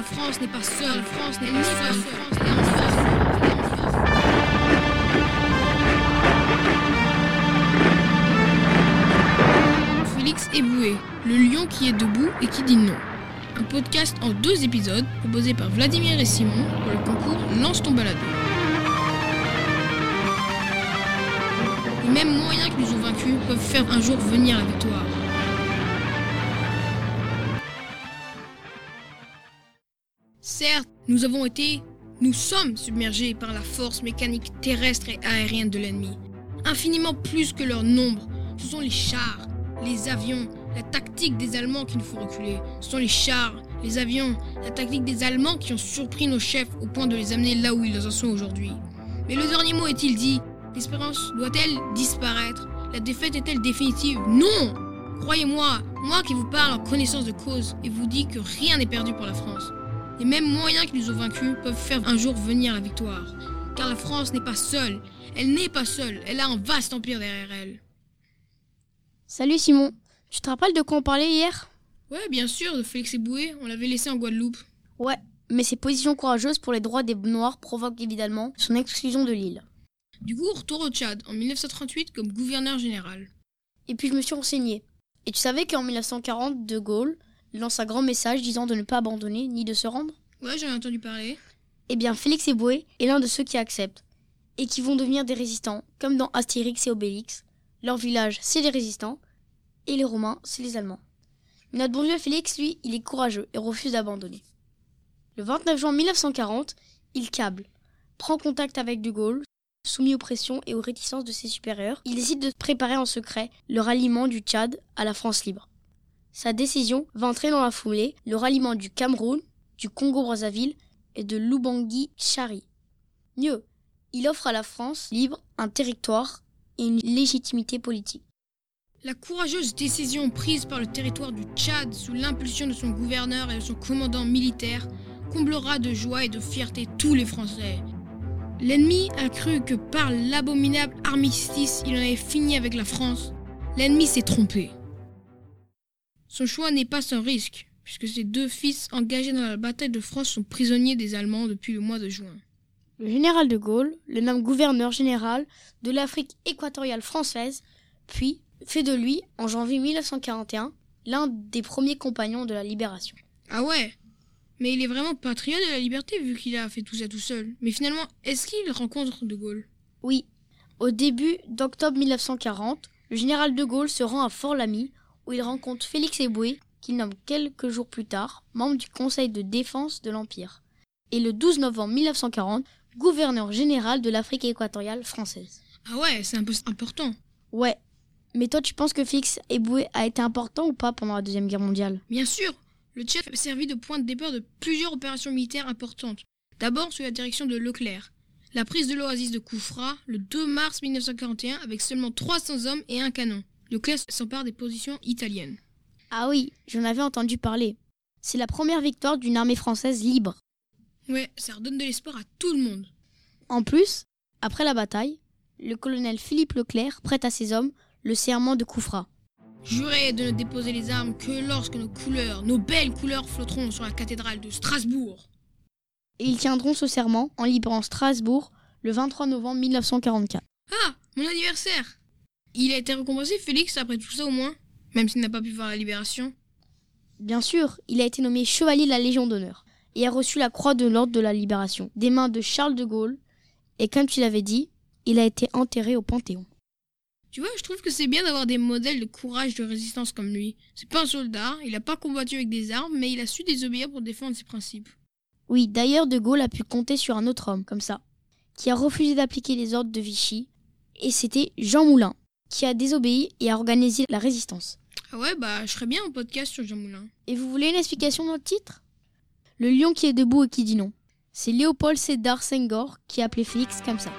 la France n'est pas seule, la France n'est pas seule. Félix Eboué, le lion qui est debout et qui dit non. Un podcast en deux épisodes proposé par Vladimir et Simon pour le concours Lance ton balado. Les mêmes moyens qui nous ont vaincus peuvent faire un jour venir la victoire. Certes, nous avons été, nous sommes submergés par la force mécanique terrestre et aérienne de l'ennemi. Infiniment plus que leur nombre, ce sont les chars, les avions, la tactique des Allemands qui nous font reculer. Ce sont les chars, les avions, la tactique des Allemands qui ont surpris nos chefs au point de les amener là où ils en sont aujourd'hui. Mais le dernier mot est-il dit? L'espérance doit-elle disparaître? La défaite est-elle définitive? Non Croyez-moi, moi qui vous parle en connaissance de cause et vous dis que rien n'est perdu pour la France. Les mêmes moyens qui nous ont vaincus peuvent faire un jour venir la victoire. Car la France n'est pas seule. Elle n'est pas seule. Elle a un vaste empire derrière elle. Salut Simon, tu te rappelles de quoi on parlait hier? Ouais, bien sûr, de Félix Eboué, on l'avait laissé en Guadeloupe. Ouais, mais ses positions courageuses pour les droits des Noirs provoquent évidemment son exclusion de l'île. Du coup, retour au Tchad en 1938 comme gouverneur général. Et puis je me suis renseigné. Et tu savais qu'en 1940, De Gaulle lance un grand message disant de ne pas abandonner ni de se rendre Ouais, j'en ai entendu parler. Eh bien, Félix Eboué est l'un de ceux qui acceptent et qui vont devenir des résistants, comme dans Astérix et Obélix. Leur village, c'est les résistants, et les Romains, c'est les Allemands. Mais notre bon vieux Félix, lui, il est courageux et refuse d'abandonner. Le 29 juin 1940, il câble, prend contact avec De Gaulle, soumis aux pressions et aux réticences de ses supérieurs, il décide de préparer en secret le ralliement du Tchad à la France libre. Sa décision va entrer dans la foulée le ralliement du Cameroun, du Congo-Brazzaville et de l'Ubangui-Chari. Mieux, il offre à la France libre un territoire et une légitimité politique. La courageuse décision prise par le territoire du Tchad sous l'impulsion de son gouverneur et de son commandant militaire comblera de joie et de fierté tous les Français. L'ennemi a cru que par l'abominable armistice il en avait fini avec la France. L'ennemi s'est trompé. Son choix n'est pas sans risque, puisque ses deux fils engagés dans la bataille de France sont prisonniers des Allemands depuis le mois de juin. Le général de Gaulle le nomme gouverneur général de l'Afrique équatoriale française, puis fait de lui, en janvier 1941, l'un des premiers compagnons de la libération. Ah ouais Mais il est vraiment patriote de la liberté vu qu'il a fait tout ça tout seul. Mais finalement, est-ce qu'il rencontre De Gaulle? Oui. Au début d'octobre 1940, le général de Gaulle se rend à Fort-Lamy où il rencontre Félix Eboué, qu'il nomme quelques jours plus tard membre du Conseil de défense de l'Empire, et le 12 novembre 1940, gouverneur général de l'Afrique équatoriale française. Ah ouais, c'est un peu important. Ouais. Mais toi, tu penses que Félix Eboué a été important ou pas pendant la Deuxième Guerre mondiale? Bien sûr Le Tchad a servi de point de départ de plusieurs opérations militaires importantes. D'abord sous la direction de Leclerc. La prise de l'oasis de Koufra le 2 mars 1941 avec seulement 300 hommes et un canon. Leclerc s'empare des positions italiennes. Ah oui, j'en avais entendu parler. C'est la première victoire d'une armée française libre. Ouais, ça redonne de l'espoir à tout le monde. En plus, après la bataille, le colonel Philippe Leclerc prête à ses hommes le serment de Koufra. Jurez de ne déposer les armes que lorsque nos couleurs, nos belles couleurs flotteront sur la cathédrale de Strasbourg. Et ils tiendront ce serment en libérant Strasbourg le 23 novembre 1944. Ah, mon anniversaire Il a été récompensé, Félix, après tout ça au moins Même s'il n'a pas pu voir la libération Bien sûr, il a été nommé chevalier de la Légion d'honneur et a reçu la croix de l'ordre de la libération des mains de Charles de Gaulle. Et comme tu l'avais dit, il a été enterré au Panthéon. Tu vois, je trouve que c'est bien d'avoir des modèles de courage de résistance comme lui. C'est pas un soldat, il a pas combattu avec des armes, mais il a su désobéir pour défendre ses principes. Oui, d'ailleurs, De Gaulle a pu compter sur un autre homme comme ça, qui a refusé d'appliquer les ordres de Vichy, et c'était Jean Moulin, qui a désobéi et a organisé la résistance. Ah ouais, bah je serais bien en podcast sur Jean Moulin. Et vous voulez une explication dans le titre? Le lion qui est debout et qui dit non. C'est Léopold Sédar Senghor qui a appelé Félix comme ça.